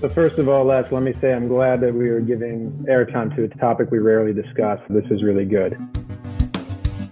So first of all, Les, let me say I'm glad that we are giving airtime to a topic we rarely discuss. This is really good.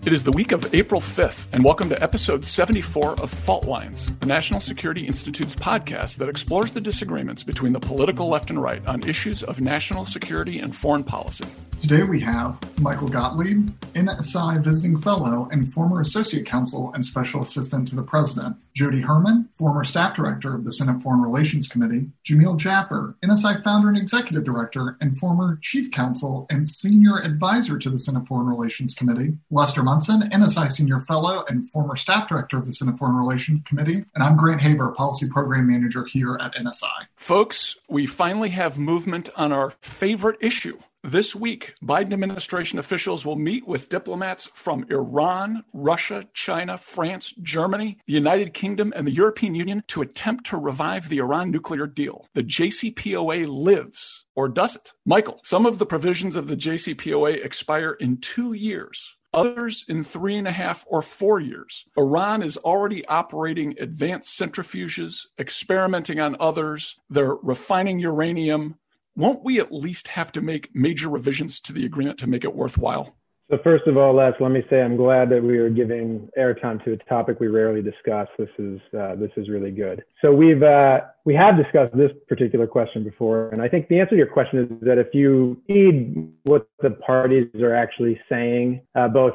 It is the week of April 5th, and welcome to episode 74 of Fault Lines, the National Security Institute's podcast that explores the disagreements between the political left and right on issues of national security and foreign policy. Today we have Michael Gottlieb, NSI visiting fellow and former associate counsel and special assistant to the president, Jody Herman, former staff director of the Senate Foreign Relations Committee, Jamil Jaffer, NSI founder and executive director and former chief counsel and senior advisor to the Senate Foreign Relations Committee, Lester Munson, NSI senior fellow and former staff director of the Senate Foreign Relations Committee, and I'm Grant Haber, policy program manager here at NSI. Folks, we finally have movement on our favorite issue this week, Biden administration officials will meet with diplomats from Iran, Russia, China, France, Germany, the United Kingdom, and the European Union to attempt to revive the Iran nuclear deal. The JCPOA lives, or does it? Michael, some of the provisions of the JCPOA expire in two years others in three and a half or four years. Iran is already operating advanced centrifuges, experimenting on others. They're refining uranium won't we at least have to make major revisions to the agreement to make it worthwhile? So first of all, Les, let me say I'm glad that we are giving airtime to a topic we rarely discuss. This is uh, this is really good. So we've uh, we have discussed this particular question before, and I think the answer to your question is that if you read what the parties are actually saying, uh, both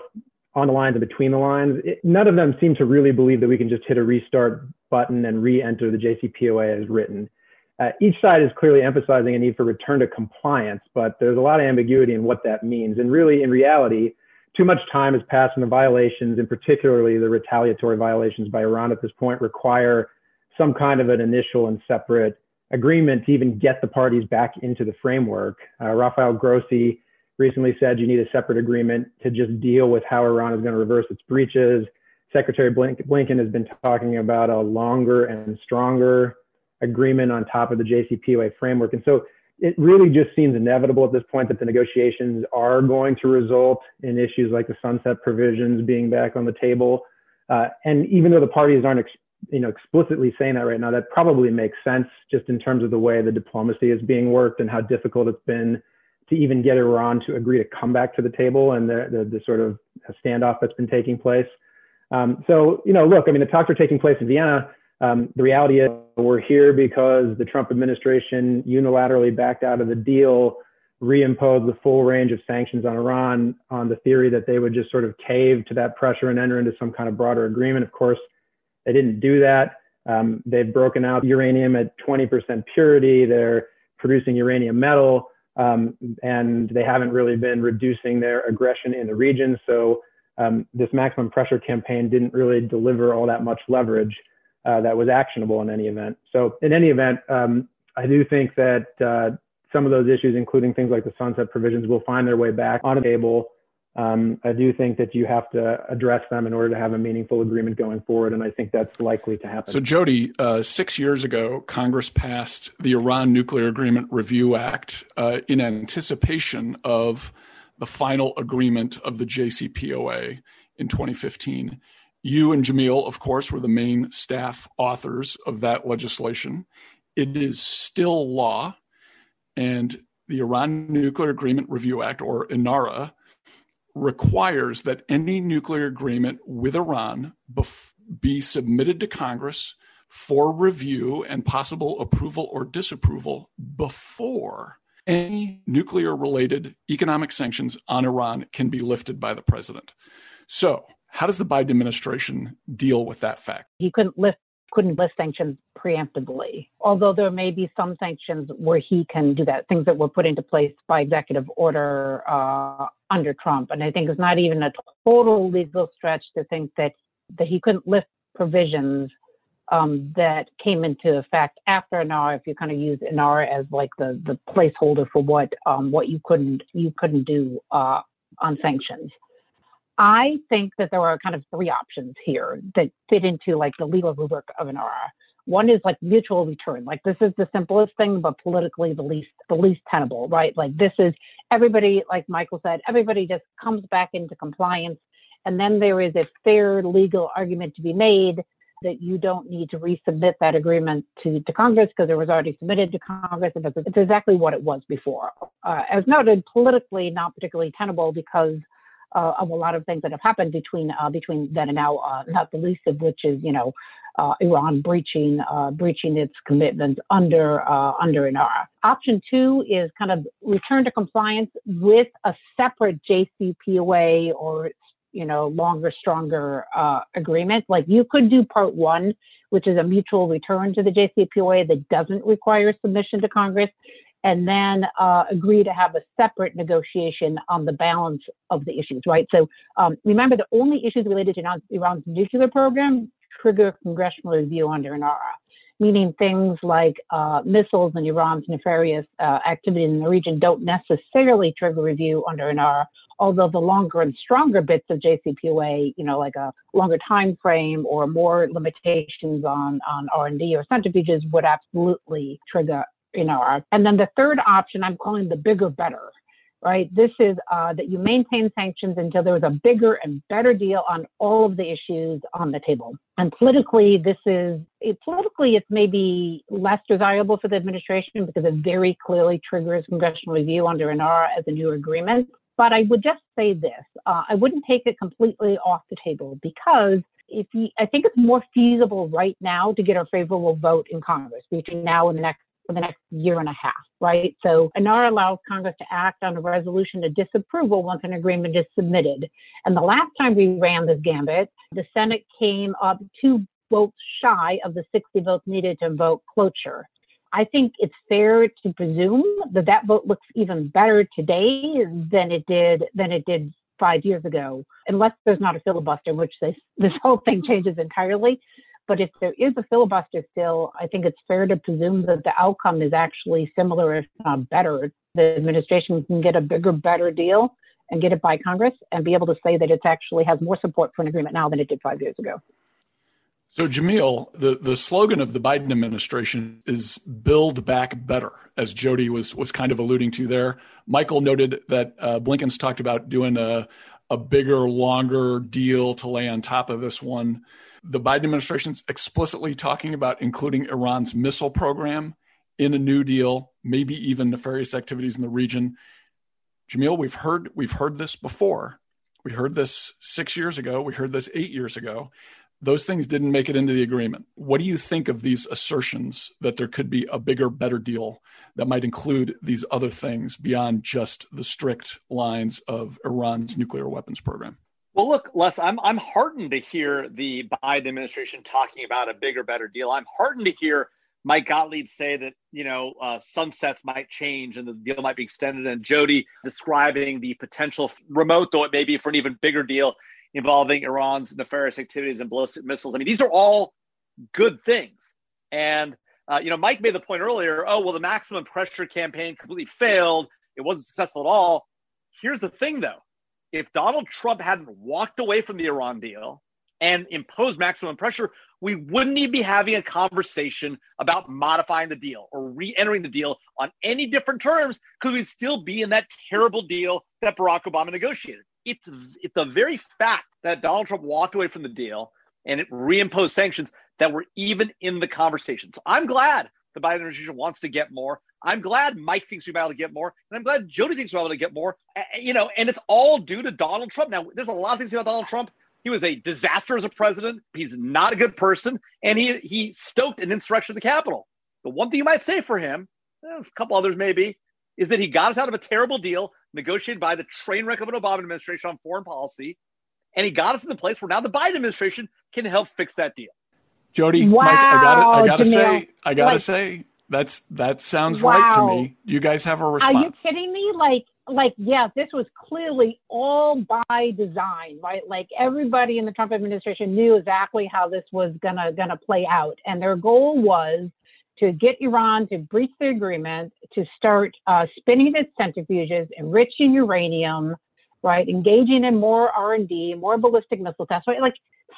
on the lines and between the lines, it, none of them seem to really believe that we can just hit a restart button and re-enter the JCPOA as written. Uh, each side is clearly emphasizing a need for return to compliance, but there's a lot of ambiguity in what that means. And really, in reality, too much time has passed and the violations, and particularly the retaliatory violations by Iran at this point, require some kind of an initial and separate agreement to even get the parties back into the framework. Uh, Rafael Grossi recently said you need a separate agreement to just deal with how Iran is going to reverse its breaches. Secretary Blinken has been talking about a longer and stronger agreement on top of the JCPOA framework. And so it really just seems inevitable at this point that the negotiations are going to result in issues like the sunset provisions being back on the table. Uh, and even though the parties aren't, ex- you know, explicitly saying that right now, that probably makes sense just in terms of the way the diplomacy is being worked and how difficult it's been to even get Iran to agree to come back to the table and the, the, the sort of standoff that's been taking place. Um, so, you know, look, I mean, the talks are taking place in Vienna. Um, the reality is we're here because the Trump administration unilaterally backed out of the deal, reimposed the full range of sanctions on Iran on the theory that they would just sort of cave to that pressure and enter into some kind of broader agreement. Of course, they didn't do that. Um, they've broken out uranium at 20% purity. They're producing uranium metal, um, and they haven't really been reducing their aggression in the region. So um, this maximum pressure campaign didn't really deliver all that much leverage uh, that was actionable in any event. So in any event, um, I do think that uh, some of those issues, including things like the sunset provisions, will find their way back on the table. Um, I do think that you have to address them in order to have a meaningful agreement going forward, and I think that's likely to happen. So, Jody, uh, six years ago, Congress passed the Iran Nuclear Agreement Review Act uh, in anticipation of the final agreement of the JCPOA in 2015. You and Jamil, of course, were the main staff authors of that legislation. It is still law, and the Iran Nuclear Agreement Review Act, or INARA, requires that any nuclear agreement with Iran be submitted to Congress for review and possible approval or disapproval before any nuclear related economic sanctions on Iran can be lifted by the president. So, how does the Biden administration deal with that fact? He couldn't lift couldn't list sanctions preemptively, although there may be some sanctions where he can do that, things that were put into place by executive order uh, under Trump. And I think it's not even a total legal stretch to think that, that he couldn't lift provisions um, that came into effect after INARA, if you kind of use INARA as like the, the placeholder for what um, what you couldn't you couldn't do uh, on sanctions. I think that there are kind of three options here that fit into like the legal rubric of an INARA. One is like mutual return. Like this is the simplest thing, but politically the least the least tenable, right? Like this is everybody, like Michael said, everybody just comes back into compliance, and then there is a fair legal argument to be made that you don't need to resubmit that agreement to, to Congress because it was already submitted to Congress. It's, it's exactly what it was before. Uh, as noted, politically not particularly tenable because uh, of a lot of things that have happened between uh, between then and now, uh, not the least of which is you know uh, Iran breaching uh, breaching its commitments under uh, under INARA. Option two is kind of return to compliance with a separate JCPOA or you know longer, stronger agreement. Like you could do part one, which is a mutual return to the JCPOA that doesn't require submission to Congress, and then uh, agree to have a separate negotiation on the balance of the issues, right? So um, remember, the only issues related to Iran's nuclear program trigger congressional review under INARA, meaning things like uh, missiles and Iran's nefarious uh, activity in the region don't necessarily trigger review under INARA, although the longer and stronger bits of JCPOA, you know, like a longer time frame or more limitations on, on R&D or centrifuges would absolutely trigger INARA. And then the third option I'm calling the bigger better right? This is uh, that you maintain sanctions until there is a bigger and better deal on all of the issues on the table. And politically, this is it, politically it's maybe less desirable for the administration because it very clearly triggers congressional review under INARA as a new agreement. But I would just say this: uh, I wouldn't take it completely off the table because if you, I think it's more feasible right now to get a favorable vote in Congress between now and the next for the next year and a half, right? So INARA allows Congress to act on a resolution of disapproval once an agreement is submitted. And the last time we ran this gambit, the Senate came up two votes shy of the 60 votes needed to vote cloture. I think it's fair to presume that that vote looks even better today than it did than it did five years ago, unless there's not a filibuster, in which this this whole thing changes entirely. But if there is a filibuster still, I think it's fair to presume that the outcome is actually similar, if not better. The administration can get a bigger, better deal and get it by Congress and be able to say that it actually has more support for an agreement now than it did five years ago. So, Jamil, the, the slogan of the Biden administration is build back better, as Jody was, was kind of alluding to there. Michael noted that uh, Blinken's talked about doing a, a bigger, longer deal to lay on top of this one. The Biden administration's explicitly talking about including Iran's missile program in a new deal, maybe even nefarious activities in the region. Jamil, we've heard we've heard this before. We heard this six years ago. We heard this eight years ago. Those things didn't make it into the agreement. What do you think of these assertions that there could be a bigger, better deal that might include these other things beyond just the strict lines of Iran's nuclear weapons program? Well, look, Les, I'm I'm heartened to hear the Biden administration talking about a bigger, better deal. I'm heartened to hear Mike Gottlieb say that you know uh, sunsets might change and the deal might be extended, and Jody describing the potential remote, though it may be for an even bigger deal involving Iran's nefarious activities and ballistic missiles. I mean, these are all good things, and uh, you know, Mike made the point earlier. Oh, well, the maximum pressure campaign completely failed. It wasn't successful at all. Here's the thing, though if Donald Trump hadn't walked away from the Iran deal and imposed maximum pressure, we wouldn't even be having a conversation about modifying the deal or re entering the deal on any different terms because we'd still be in that terrible deal that Barack Obama negotiated. It's, it's the very fact that Donald Trump walked away from the deal and it reimposed sanctions that we're even in the conversation. So I'm glad the Biden administration wants to get more. I'm glad Mike thinks we're able to get more, and I'm glad Jody thinks we're able to get more. You know, and it's all due to Donald Trump. Now, there's a lot of things about Donald Trump. He was a disaster as a president. He's not a good person, and he he stoked an insurrection at the Capitol. The one thing you might say for him, eh, a couple others maybe, is that he got us out of a terrible deal negotiated by the train wreck of an Obama administration on foreign policy, and he got us in the place where now the Biden administration can help fix that deal. Jody, wow, Mike, I gotta, I gotta say, I gotta Like- say, that's that sounds Wow. right to me. Do you guys have a response? Are you kidding me? Like, like, yeah, this was clearly all by design, right? Like everybody in the Trump administration knew exactly how this was gonna gonna play out, and their goal was to get Iran to breach the agreement, to start uh, spinning its centrifuges, enriching uranium, right? Engaging in more R and D, more ballistic missile tests, right? Like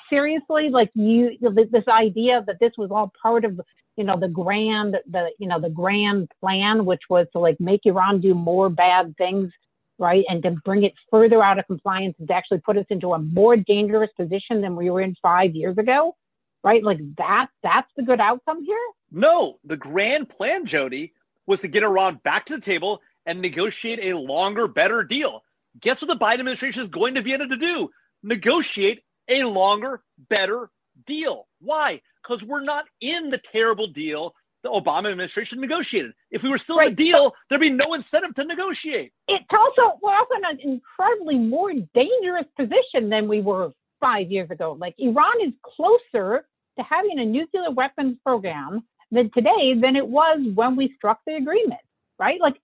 seriously, like you, this idea that this was all part of you know the grand the you know the grand plan which was to like make iran do more bad things right and to bring it further out of compliance and to actually put us into a more dangerous position than we were in five years ago right? Like that, that's the good outcome here. No, the grand plan, Jody, was to get Iran back to the table and negotiate a longer, better deal. Guess what the Biden administration is going to Vienna to do? Negotiate a longer, better deal. Why? Because we're not in the terrible deal the Obama administration negotiated. If we were still right. in the deal, there'd be no incentive to negotiate. It's also we're also in an incredibly more dangerous position than we were five years ago. Like Iran is closer to having a nuclear weapons program than today than it was when we struck the agreement, right? Like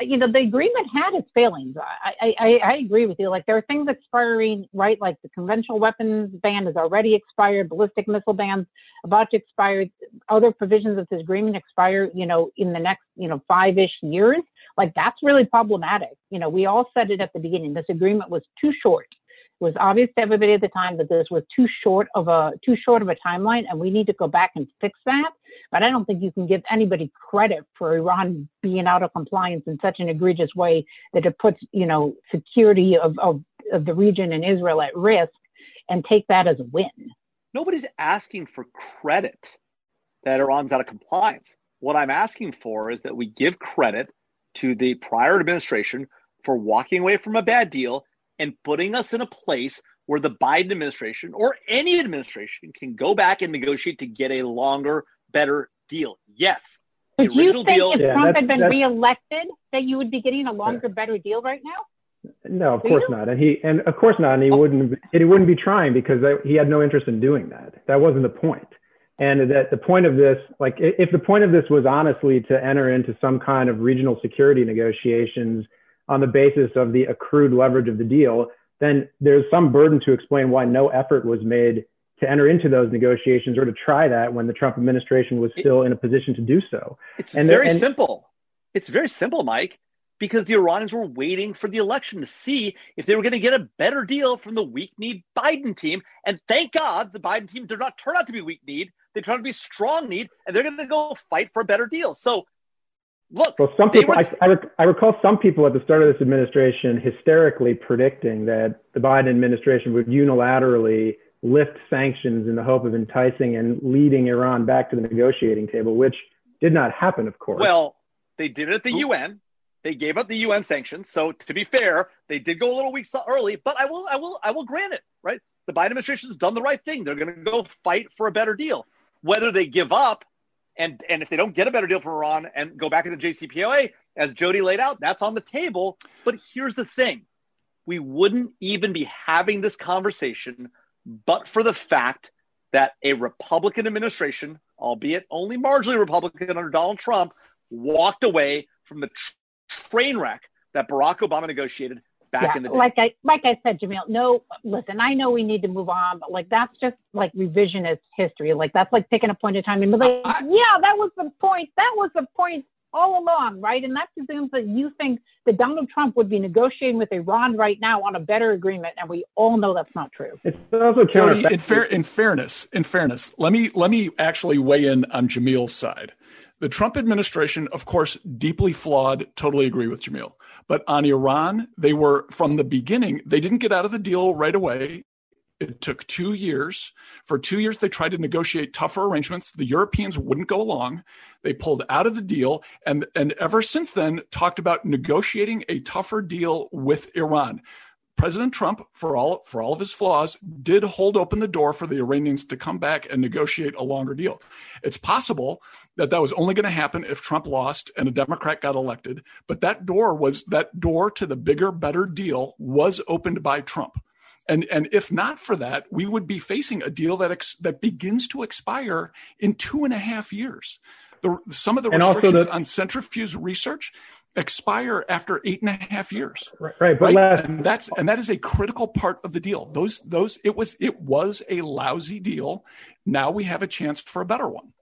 you know, the agreement had its failings. I, I, I agree with you. Like there are things expiring, right? Like the conventional weapons ban is already expired, ballistic missile bans about to expire. Other provisions of this agreement expire, you know, in the next, you know, five-ish years. Like that's really problematic. You know, we all said it at the beginning. This agreement was too short. Was obvious to everybody at the time that this was too short of a too short of a timeline, and we need to go back and fix that. But I don't think you can give anybody credit for Iran being out of compliance in such an egregious way that it puts, you know, security of, of, of the region and Israel at risk and take that as a win. Nobody's asking for credit that Iran's out of compliance. What I'm asking for is that we give credit to the prior administration for walking away from a bad deal and putting us in a place where the Biden administration or any administration can go back and negotiate to get a longer, better deal. Yes. Do you think deal, if yeah, Trump had been reelected that you would be getting a longer, yeah. better deal right now? No, of Do course you? not. And he, and of course not. And he oh. wouldn't, he wouldn't be trying because he had no interest in doing that. That wasn't the point. And that the point of this, like if the point of this was honestly to enter into some kind of regional security negotiations on the basis of the accrued leverage of the deal, then there's some burden to explain why no effort was made to enter into those negotiations or to try that when the Trump administration was still in a position to do so. It's and very and, simple. It's very simple, Mike, because the Iranians were waiting for the election to see if they were going to get a better deal from the weak kneed Biden team. And thank God the Biden team did not turn out to be weak kneed. They turned out to be strong kneed, and they're going to go fight for a better deal. So Look, well, some people, were... I, I, rec- I, recall some people at the start of this administration hysterically predicting that the Biden administration would unilaterally lift sanctions in the hope of enticing and leading Iran back to the negotiating table, which did not happen, of course. Well, they did it at the UN. They gave up the UN sanctions. So to be fair, they did go a little weeks early, but I will, I will, I will grant it, right? The Biden administration has done the right thing. They're going to go fight for a better deal. Whether they give up and and if they don't get a better deal from Iran and go back into JCPOA, as Jody laid out, that's on the table. But here's the thing: we wouldn't even be having this conversation, but for the fact that a Republican administration, albeit only marginally Republican under Donald Trump, walked away from the train wreck that Barack Obama negotiated back yeah, in the day. Like I like I said, Jamil, no listen, I know we need to move on, but like that's just like revisionist history. Like that's like picking a point in time and be like, I, yeah, that was the point. That was the point all along, right? And that presumes that you think that Donald Trump would be negotiating with Iran right now on a better agreement, and we all know that's not true. It's also Jody, in, fair, in fairness, in fairness, let me let me actually weigh in on Jamil's side. The Trump administration, of course, deeply flawed. Totally agree with Jamil. But on Iran, they were from the beginning, they didn't get out of the deal right away. It took two years. For two years, they tried to negotiate tougher arrangements. The Europeans wouldn't go along. They pulled out of the deal, and, and ever since then, talked about negotiating a tougher deal with Iran. President Trump, for all for all of his flaws, did hold open the door for the Iranians to come back and negotiate a longer deal. It's possible that that was only going to happen if Trump lost and a Democrat got elected, but that door was that door to the bigger, better deal was opened by Trump. And and if not for that, we would be facing a deal that ex, that begins to expire in two and a half years. The, some of the restrictions the, on centrifuge research expire after eight and a half years. Right, right but right? And that's and that is a critical part of the deal. Those those it was it was a lousy deal. Now we have a chance for a better one.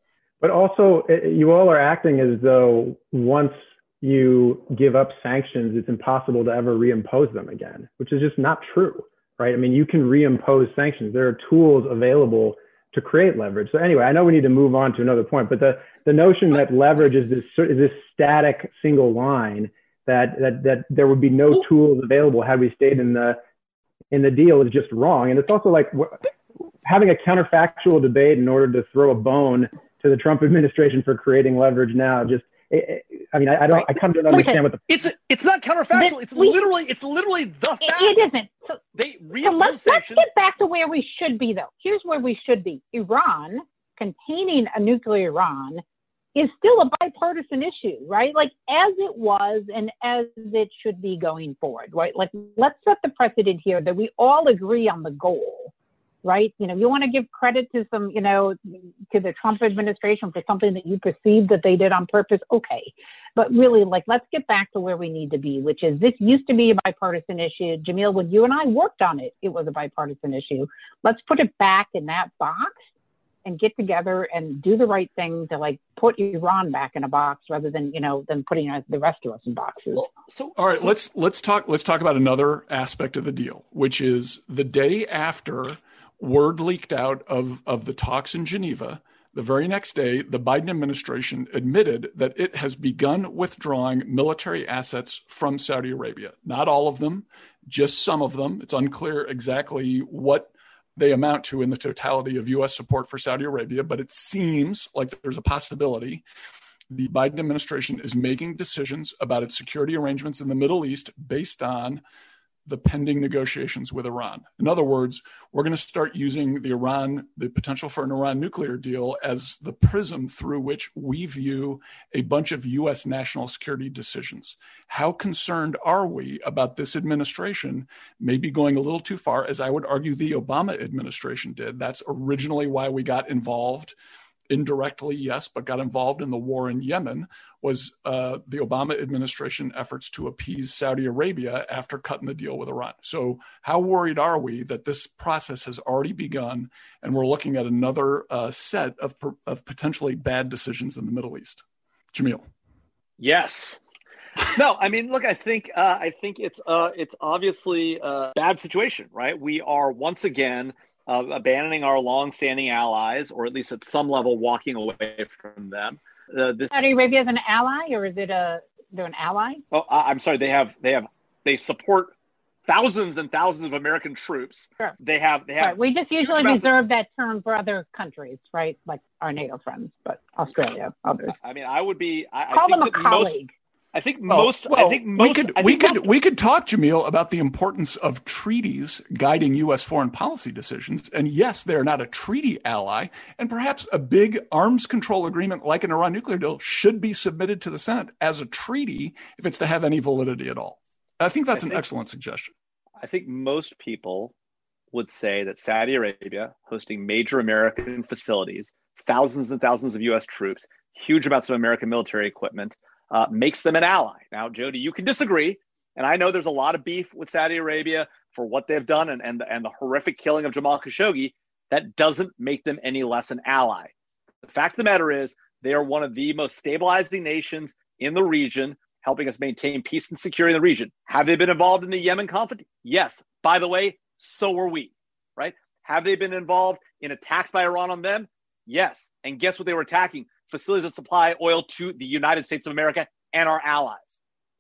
But also, eh, eh, you all are acting as though once you give up sanctions, it's impossible to ever reimpose them again, which is just not true, right? I mean, you can reimpose sanctions. There are tools available to create leverage. So anyway, I know we need to move on to another point, but the, the notion that leverage is this, is this static single line that, that, that there would be no tools available had we stayed in the, in the deal is just wrong. And it's also like, having a counterfactual debate in order to throw a bone to the Trump administration for creating leverage now just eh, eh, I mean, I, I don't, I kind of don't understand what the. It's it's not counterfactual. It's we, literally, it's literally the fact. It isn't. So, they so let's, let's get back to where we should be, though. Here's where we should be. Iran containing a nuclear Iran is still a bipartisan issue, right? Like as it was and as it should be going forward, right? Like let's set the precedent here that we all agree on the goal right? You know, you want to give credit to some, you know, to the Trump administration for something that you perceive that they did on purpose. Okay. But really, like, let's get back to where we need to be, which is this used to be a bipartisan issue. Jamil, when you and I worked on it, it was a bipartisan issue. Let's put it back in that box and get together and do the right thing to like put Iran back in a box rather than you know than putting uh, the rest of us in boxes. Well, so all right, so, let's let's talk let's talk about another aspect of the deal, which is the day after word leaked out of, of the talks in Geneva. The very next day, the Biden administration admitted that it has begun withdrawing military assets from Saudi Arabia. Not all of them, just some of them. It's unclear exactly what they amount to in the totality of U.S. support for Saudi Arabia, but it seems like there's a possibility the Biden administration is making decisions about its security arrangements in the Middle East based on the pending negotiations with Iran. In other words, we're going to start using the Iran, the potential for an Iran nuclear deal as the prism through which we view a bunch of US national security decisions. How concerned are we about this administration maybe going a little too far, as I would argue the Obama administration did? That's originally why we got involved indirectly, yes, but got involved in the war in Yemen was uh, the Obama administration efforts to appease Saudi Arabia after cutting the deal with Iran. So, how worried are we that this process has already begun and we're looking at another uh, set of, of potentially bad decisions in the Middle East? Jamil. Yes. no, I mean, look, I think uh, I think it's uh, it's obviously a bad situation, right? We are once again uh, abandoning our long-standing allies, or at least at some level, walking away from them. Uh, this- Saudi Arabia is an ally, or is it a they're an ally? Oh, I'm sorry. They have they have they support thousands and thousands of American troops. Sure. They have they have. Right. We just usually reserve of, that term for other countries, right? Like our NATO friends, but Australia, others. I mean, I would be. I, Call I them a colleague. I think oh, most. Well, I think most. We could we could most, we could talk, Jamil, about the importance of treaties guiding U.S. foreign policy decisions. And yes, they're not a treaty ally, and perhaps a big arms control agreement like an Iran nuclear deal should be submitted to the Senate as a treaty if it's to have any validity at all. I think that's I an think, excellent suggestion. I think most people would say that Saudi Arabia, hosting major American facilities, thousands and thousands of U.S. troops, huge amounts of American military equipment uh, makes them an ally. Now, Jody, you can disagree, and I know there's a lot of beef with Saudi Arabia for what they've done and, and, the, and the horrific killing of Jamal Khashoggi. That doesn't make them any less an ally. The fact of the matter is, they are one of the most stabilizing nations in the region, helping us maintain peace and security in the region. Have they been involved in the Yemen conflict? Yes. By the way, so were we, right? Have they been involved in attacks by Iran on them? Yes. And guess what they were attacking? Facilities that supply oil to the United States of America and our allies.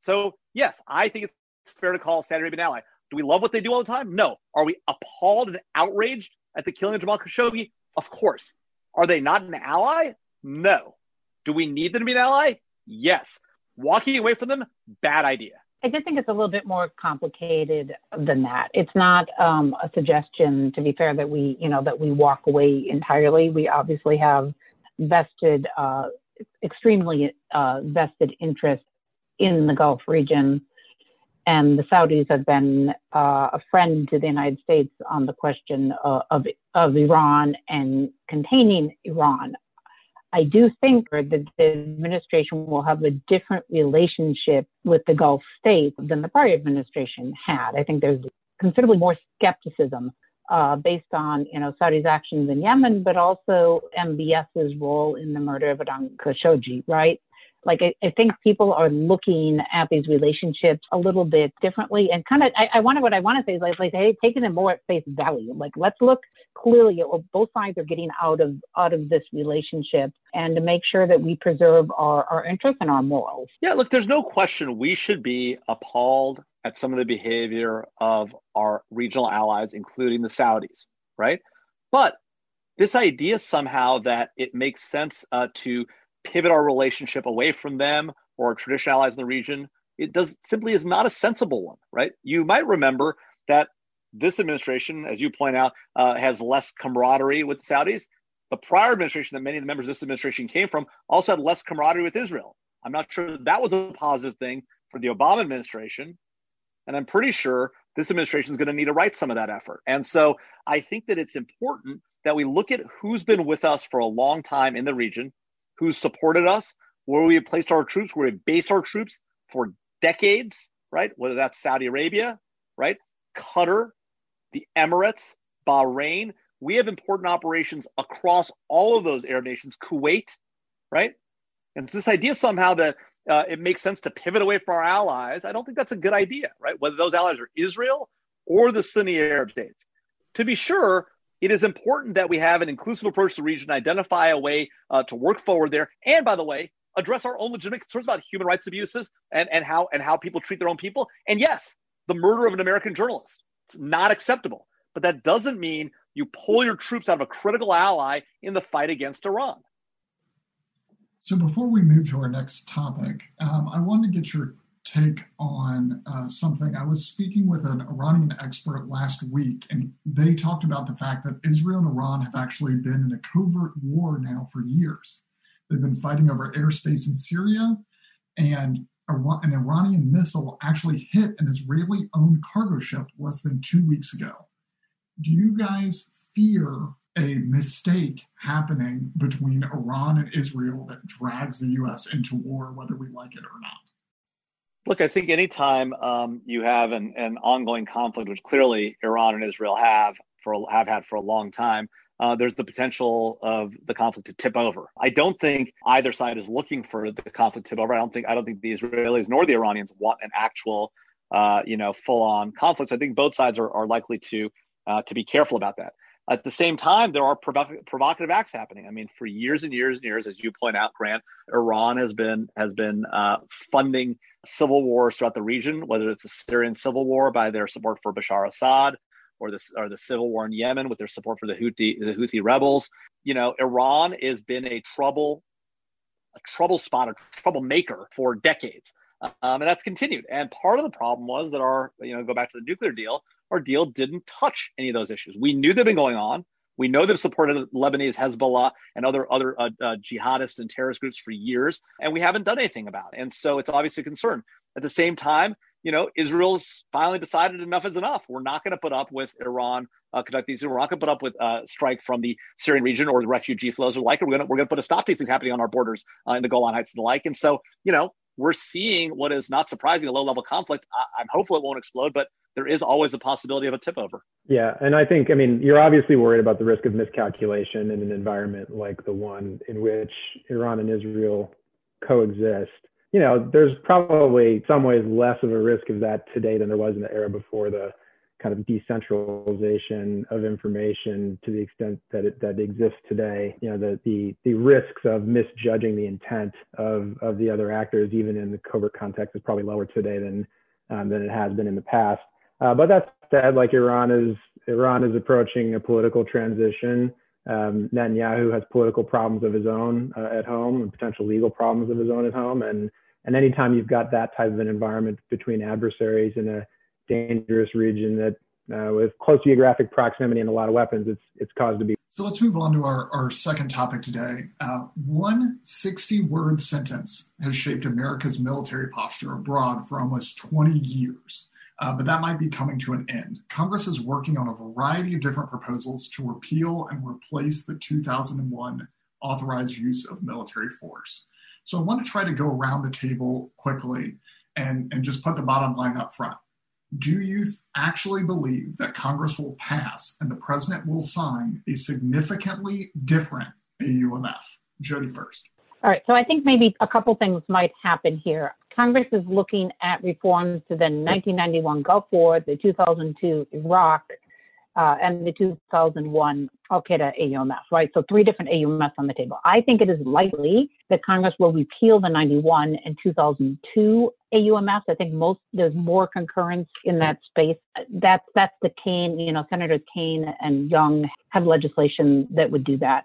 So, yes, I think it's fair to call Saudi Arabia an ally. Do we love what they do all the time? No. Are we appalled and outraged at the killing of Jamal Khashoggi? Of course. Are they not an ally? No. Do we need them to be an ally? Yes. Walking away from them, bad idea. I just think it's a little bit more complicated than that. It's not um, a suggestion, to be fair, that we, you know, that we walk away entirely. We obviously have vested, uh, extremely uh, vested interest in the Gulf region. And the Saudis have been uh, a friend to the United States on the question of, of Iran and containing Iran. I do think that the administration will have a different relationship with the Gulf states than the prior administration had. I think there's considerably more skepticism uh, based on you know Saudi's actions in Yemen, but also MBS's role in the murder of Adnan Khashoggi, right? Like I, I, think people are looking at these relationships a little bit differently, and kind of I, I want to what I want to say is like, like hey, taking them more at face value. Like let's look clearly at what both sides are getting out of out of this relationship, and to make sure that we preserve our our interests and our morals. Yeah, look, there's no question we should be appalled at some of the behavior of our regional allies, including the Saudis, right? But this idea somehow that it makes sense uh, to pivot our relationship away from them or our traditional allies in the region, it does simply is not a sensible one, right? You might remember that this administration, as you point out, uh, has less camaraderie with the Saudis. The prior administration that many of the members of this administration came from also had less camaraderie with Israel. I'm not sure that was a positive thing for the Obama administration. And I'm pretty sure this administration is going to need to write some of that effort. And so I think that it's important that we look at who's been with us for a long time in the region, who's supported us, where we have placed our troops, where we based our troops for decades, right? Whether that's Saudi Arabia, right? Qatar, the Emirates, Bahrain. We have important operations across all of those Arab nations, Kuwait, right? And so this idea somehow that uh, it makes sense to pivot away from our allies, I don't think that's a good idea, right? Whether those allies are Israel or the Sunni Arab states. To be sure, it is important that we have an inclusive approach to the region, identify a way uh, to work forward there, and by the way, address our own legitimate concerns about human rights abuses and, and how and how people treat their own people. And yes, the murder of an American journalist. It's not acceptable. But that doesn't mean you pull your troops out of a critical ally in the fight against Iran. So before we move to our next topic, um, I wanted to get your take on uh, something. I was speaking with an Iranian expert last week, and they talked about the fact that Israel and Iran have actually been in a covert war now for years. They've been fighting over airspace in Syria, and an Iranian missile actually hit an Israeli owned cargo ship less than two weeks ago. Do you guys fear a mistake happening between Iran and Israel that drags the U.S. into war, whether we like it or not? Look, I think anytime um, you have an, an ongoing conflict, which clearly Iran and Israel have for have had for a long time, uh, there's the potential of the conflict to tip over. I don't think either side is looking for the conflict to tip over. I don't think I don't think the Israelis nor the Iranians want an actual, uh, you know, full-on conflict. I think both sides are, are likely to uh, to be careful about that. At the same time, there are provoc- provocative acts happening. I mean, for years and years and years, as you point out, Grant, Iran has been has been uh, funding civil wars throughout the region, whether it's the Syrian civil war by their support for Bashar Assad, or the or the civil war in Yemen with their support for the Houthi the Houthi rebels. You know, Iran has been a trouble a trouble spot, a troublemaker for decades. Um, and that's continued. And part of the problem was that our, you know, go back to the nuclear deal, our deal didn't touch any of those issues. We knew they've been going on. We know they've supported Lebanese Hezbollah and other other uh, uh, jihadist and terrorist groups for years, and we haven't done anything about it. And so it's obviously a concern. At the same time, you know, Israel's finally decided enough is enough. We're not going to put up with Iran uh, conducting these. We're not going to put up with uh, strike from the Syrian region or the refugee flows or like. We're going we're going to put a stop to these things happening on our borders uh, in the Golan Heights and the like. And so, you know, we're seeing what is not surprising a low level conflict. I, am hopeful it won't explode, but there is always a possibility of a tip over. Yeah, and I think I mean you're obviously worried about the risk of miscalculation in an environment like the one in which Iran and Israel coexist you know, there's probably some ways less of a risk of that today than there was in the era before the kind of decentralization of information to the extent that it that exists today. You know, the the the risks of misjudging the intent of of the other actors, even in the covert context, is probably lower today than um, than it has been in the past. Uh, but that said, like Iran is Iran is approaching a political transition. Um, Netanyahu has political problems of his own uh, at home and potential legal problems of his own at home, and and anytime you've got that type of an environment between adversaries in a dangerous region that uh, with close geographic proximity and a lot of weapons, it's it's caused to be. So let's move on to our, our second topic today. Uh, one 60 word sentence has shaped America's military posture abroad for almost 20 years. Uh, but that might be coming to an end. Congress is working on a variety of different proposals to repeal and replace the 2001 authorized use of military force. So I want to try to go around the table quickly and, and just put the bottom line up front. Do you actually believe that Congress will pass and the president will sign a significantly different AUMF? Jody first. All right. So I think maybe a couple things might happen here. Congress is looking at reforms to the 1991 Gulf War, the 2002 Iraq, uh, and the 2001 Al Qaeda AUMF, right? So three different AUMFs on the table. I think it is likely that Congress will repeal the 91 and 2002 AUMF. I think most there's more concurrence in that space. That's that's the Kaine, you know, Senators Kaine and Young have legislation that would do that.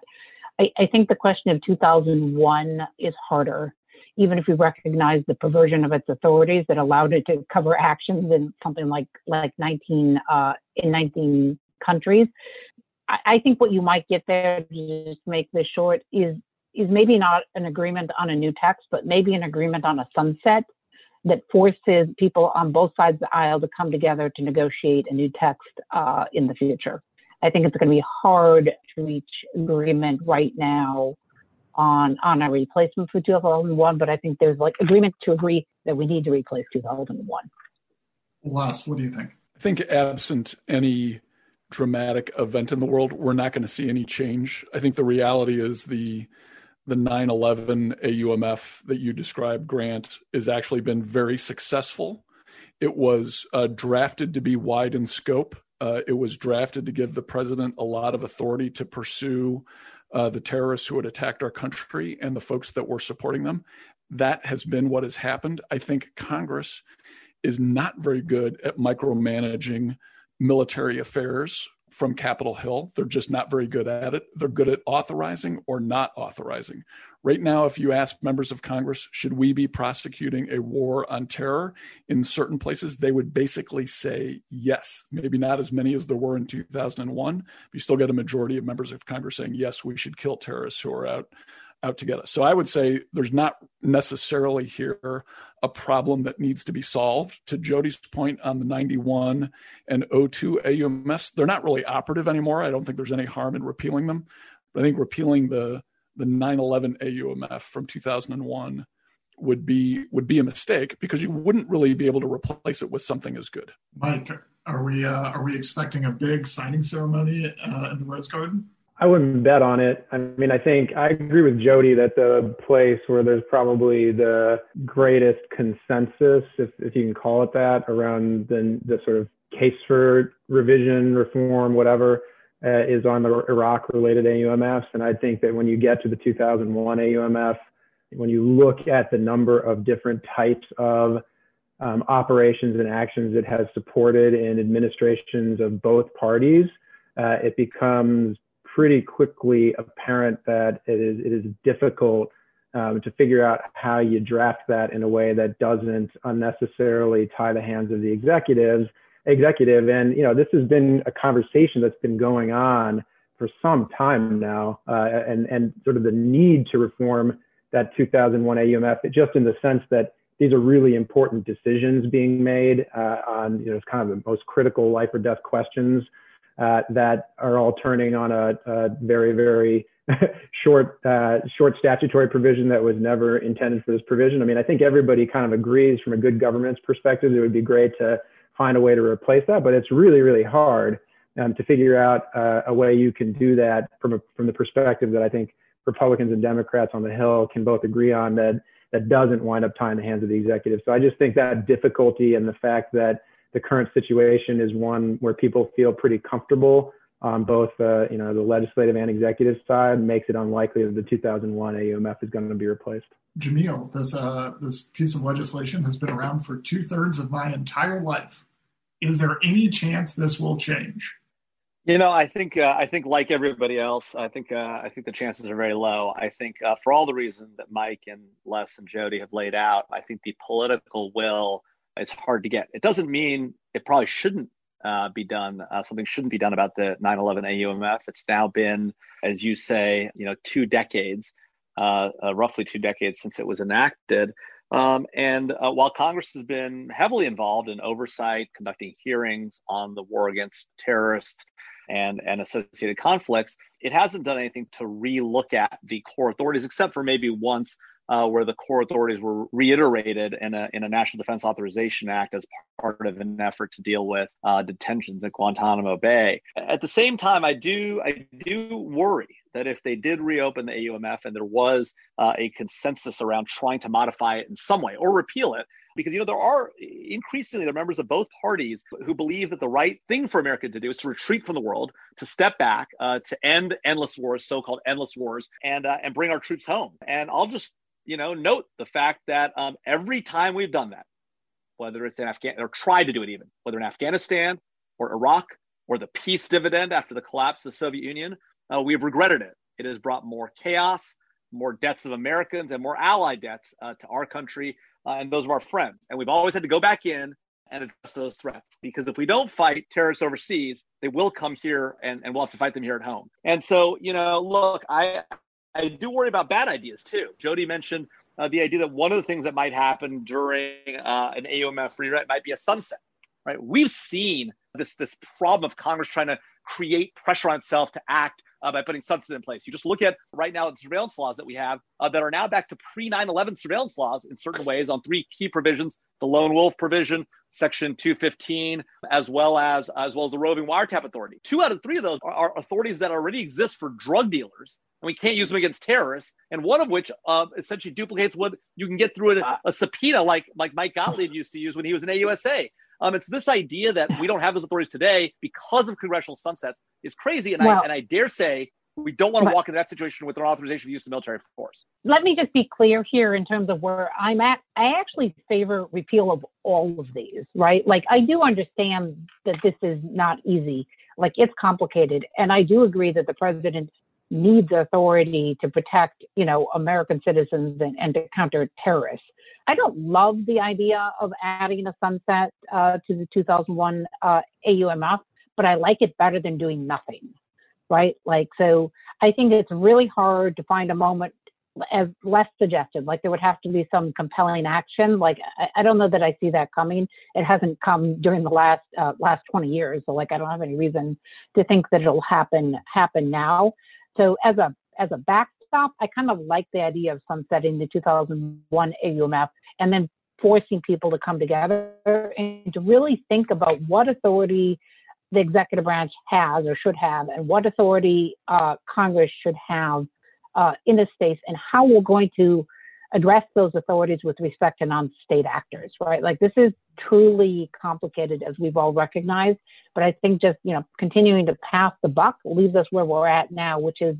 I, I think the question of 2001 is harder even if we recognize the perversion of its authorities that allowed it to cover actions in something like like 19 uh, in 19 countries. I, I, think what you might get there, to just make this short, is is maybe not an agreement on a new text, but maybe an agreement on a sunset that forces people on both sides of the aisle to come together to negotiate a new text uh, in the future. I think it's going to be hard to reach agreement right now on on a replacement for 2001, but I think there's like agreement to agree that we need to replace 2001. Les, what do you think? I think absent any dramatic event in the world, we're not going to see any change. I think the reality is the the 9/11 AUMF that you described, Grant, has actually been very successful. It was uh, drafted to be wide in scope. Uh, it was drafted to give the president a lot of authority to pursue uh, the terrorists who had attacked our country and the folks that were supporting them. That has been what has happened. I think Congress is not very good at micromanaging military affairs from Capitol Hill. They're just not very good at it. They're good at authorizing or not authorizing. Right now, if you ask members of Congress, should we be prosecuting a war on terror in certain places, they would basically say yes. Maybe not as many as there were in 2001, but you still get a majority of members of Congress saying, yes, we should kill terrorists who are out out to get us. So I would say there's not necessarily here a problem that needs to be solved. To Jody's point on the 91 and 02 AUMFs, they're not really operative anymore. I don't think there's any harm in repealing them. But I think repealing the the 9/11 AUMF from 2001 would be would be a mistake because you wouldn't really be able to replace it with something as good. Mike, are we uh, are we expecting a big signing ceremony uh, in the Rose Garden? I wouldn't bet on it. I mean, I think I agree with Jody that the place where there's probably the greatest consensus, if, if you can call it that, around the, the sort of case for revision, reform, whatever, uh, is on the Iraq related AUMFs. And I think that when you get to the 2001 AUMF, when you look at the number of different types of um, operations and actions it has supported in administrations of both parties, uh, it becomes pretty quickly apparent that it is, it is difficult um, to figure out how you draft that in a way that doesn't unnecessarily tie the hands of the executives executive and you know this has been a conversation that's been going on for some time now uh, and and sort of the need to reform that 2001 AUMF just in the sense that these are really important decisions being made uh, on you know it's kind of the most critical life or death questions uh, that are all turning on a, a very, very short, uh, short statutory provision that was never intended for this provision. I mean, I think everybody kind of agrees from a good governance perspective, it would be great to find a way to replace that, but it's really, really hard um, to figure out uh, a way you can do that from a, from the perspective that I think Republicans and Democrats on the Hill can both agree on that that doesn't wind up tying the hands of the executive. So I just think that difficulty and the fact that the current situation is one where people feel pretty comfortable on both uh, you know the legislative and executive side makes it unlikely that the 2001 AUMF is going to be replaced. Jamil, this uh, this piece of legislation has been around for two thirds of my entire life. Is there any chance this will change? You know, I think uh, I think like everybody else, I think uh, I think the chances are very low. I think uh, for all the reasons that Mike and Les and Jody have laid out, I think the political will it's hard to get. It doesn't mean it probably shouldn't uh, be done. Uh, something shouldn't be done about the 9/11 AUMF. It's now been, as you say, you know, two decades, uh, uh roughly two decades since it was enacted. Um, and uh, while Congress has been heavily involved in oversight, conducting hearings on the war against terrorists and and associated conflicts, it hasn't done anything to relook at the core authorities, except for maybe once uh, where the core authorities were reiterated in a, in a National Defense Authorization Act as part of an effort to deal with uh, detentions at Guantanamo Bay. At the same time, I do I do worry that if they did reopen the AUMF and there was uh, a consensus around trying to modify it in some way or repeal it, because you know there are increasingly there are members of both parties who believe that the right thing for America to do is to retreat from the world, to step back, uh, to end endless wars, so-called endless wars, and uh, and bring our troops home. And I'll just you know note the fact that um, every time we've done that, whether it's in Afghanistan or tried to do it even, whether in Afghanistan or Iraq or the peace dividend after the collapse of the Soviet Union, uh, we have regretted it. It has brought more chaos, more deaths of Americans, and more allied deaths uh, to our country uh, and those of our friends. And we've always had to go back in and address those threats because if we don't fight terrorists overseas, they will come here and, and we'll have to fight them here at home. And so, you know, look, I I do worry about bad ideas too. Jody mentioned uh, the idea that one of the things that might happen during uh, an AUMF rewrite might be a sunset. Right? We've seen this this problem of Congress trying to create pressure on itself to act uh, by putting substance in place. You just look at right now the surveillance laws that we have uh, that are now back to pre 9 11 surveillance laws in certain ways on three key provisions the lone wolf provision, section 215, as well as as well as the roving wiretap authority. Two out of three of those are, are authorities that already exist for drug dealers and we can't use them against terrorists. And one of which uh, essentially duplicates what you can get through a, a, subpoena, like like Mike Gottlieb used to use when he was in AUSA. Um, it's this idea that we don't have those authorities today because of congressional sunsets is crazy, and well, I and I dare say we don't want to walk into that situation with an authorization of use of military force. Let me just be clear here in terms of where I'm at. I actually favor repeal of all of these, right? Like I do understand that this is not easy, like it's complicated, and I do agree that the president needs authority to protect, you know, American citizens and, and to counter terrorists. I don't love the idea of adding a sunset uh, to the 2001 uh, AUMF, but I like it better than doing nothing, right? Like, so I think it's really hard to find a moment as Les suggested. Like, there would have to be some compelling action. Like, I, I don't know that I see that coming. It hasn't come during the last uh, last 20 years, so like, I don't have any reason to think that it'll happen happen now. So, as a as a back stop, I kind of like the idea of sunsetting the 2001 AUMF and then forcing people to come together and to really think about what authority the executive branch has or should have and what authority uh, Congress should have uh, in this space and how we're going to address those authorities with respect to non-state actors, right? Like this is truly complicated as we've all recognized, but I think just, you know, continuing to pass the buck leaves us where we're at now, which is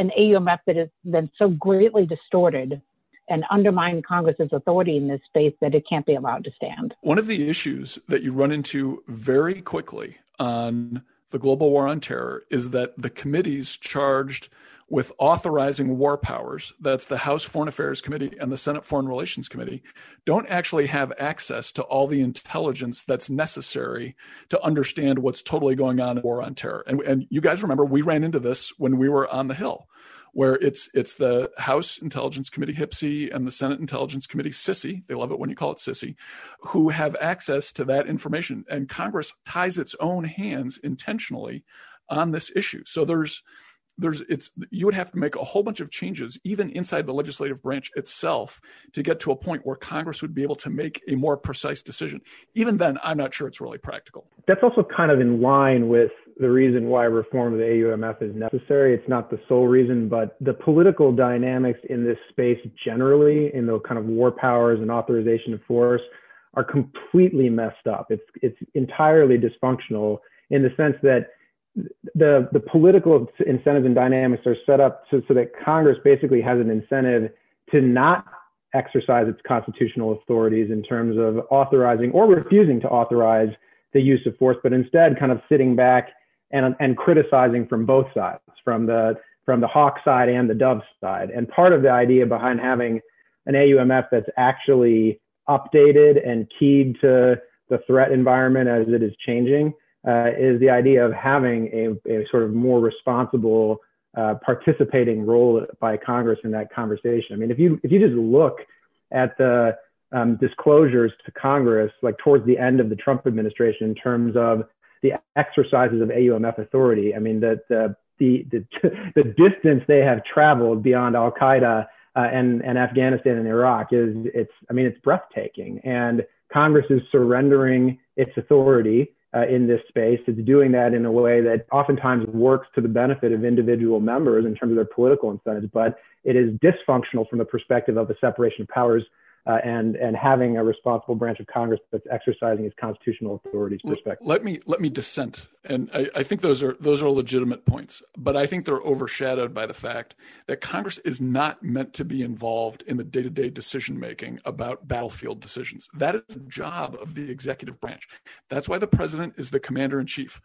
an AUMF that has been so greatly distorted and undermine Congress's authority in this space that it can't be allowed to stand. One of the issues that you run into very quickly on the global war on terror is that the committees charged with authorizing war powers, that's the House Foreign Affairs Committee and the Senate Foreign Relations Committee, don't actually have access to all the intelligence that's necessary to understand what's totally going on in war on terror. And, and you guys remember we ran into this when we were on the Hill, where it's it's the House Intelligence Committee HPSCI and the Senate Intelligence Committee SSCI, they love it when you call it SSCI, who have access to that information. And Congress ties its own hands intentionally on this issue. So there's there's it's you would have to make a whole bunch of changes even inside the legislative branch itself to get to a point where congress would be able to make a more precise decision even then i'm not sure it's really practical that's also kind of in line with the reason why reform of the AUMF is necessary. It's not the sole reason, but the political dynamics in this space generally, in the kind of war powers and authorization of force, are completely messed up. It's it's entirely dysfunctional in the sense that the the political incentives and dynamics are set up so, so that Congress basically has an incentive to not exercise its constitutional authorities in terms of authorizing or refusing to authorize the use of force, but instead kind of sitting back and, and criticizing from both sides, from the from the hawk side and the dove side. And part of the idea behind having an AUMF that's actually updated and keyed to the threat environment as it is changing uh, is the idea of having a, a sort of more responsible uh, participating role by Congress in that conversation. I mean, if you if you just look at the um, disclosures to Congress, like towards the end of the Trump administration, in terms of the exercises of AUMF authority, I mean, the the the the, the distance they have traveled beyond Al Qaeda uh, and and Afghanistan and Iraq is it's I mean it's breathtaking, and Congress is surrendering its authority uh, in this space. It's doing that in a way that oftentimes works to the benefit of individual members in terms of their political incentives, but it is dysfunctional from the perspective of the separation of powers uh, and and having a responsible branch of Congress that's exercising its constitutional authorities perspective. Let me let me dissent, and I, I, think those are those are legitimate points, but I think they're overshadowed by the fact that Congress is not meant to be involved in the day to day decision making about battlefield decisions. That is the job of the executive branch. That's why the president is the commander in chief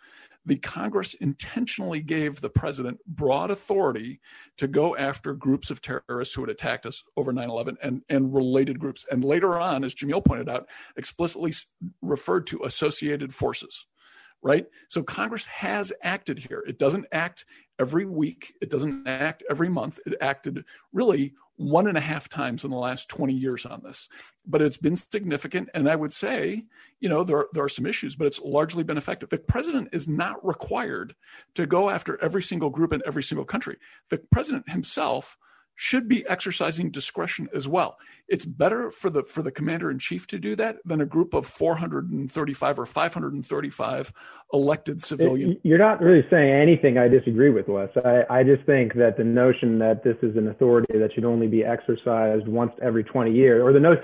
the Congress intentionally gave the president broad authority to go after groups of terrorists who had attacked us over 9 11 and, and related groups. And later on, as Jamil pointed out, explicitly referred to associated forces, right? So Congress has acted here. It doesn't act every week, it doesn't act every month. It acted really one and a half times in the last 20 years on this. But it's been significant. And I would say, you know, there, there are some issues, but it's largely been effective. The president is not required to go after every single group in every single country. The president himself should be exercising discretion as well. It's better for the for the commander in chief to do that than a group of 435 or 535 elected civilians. You're not really saying anything I disagree with, Les. I, I just think that the notion that this is an authority that should only be exercised once every 20 years, or the no,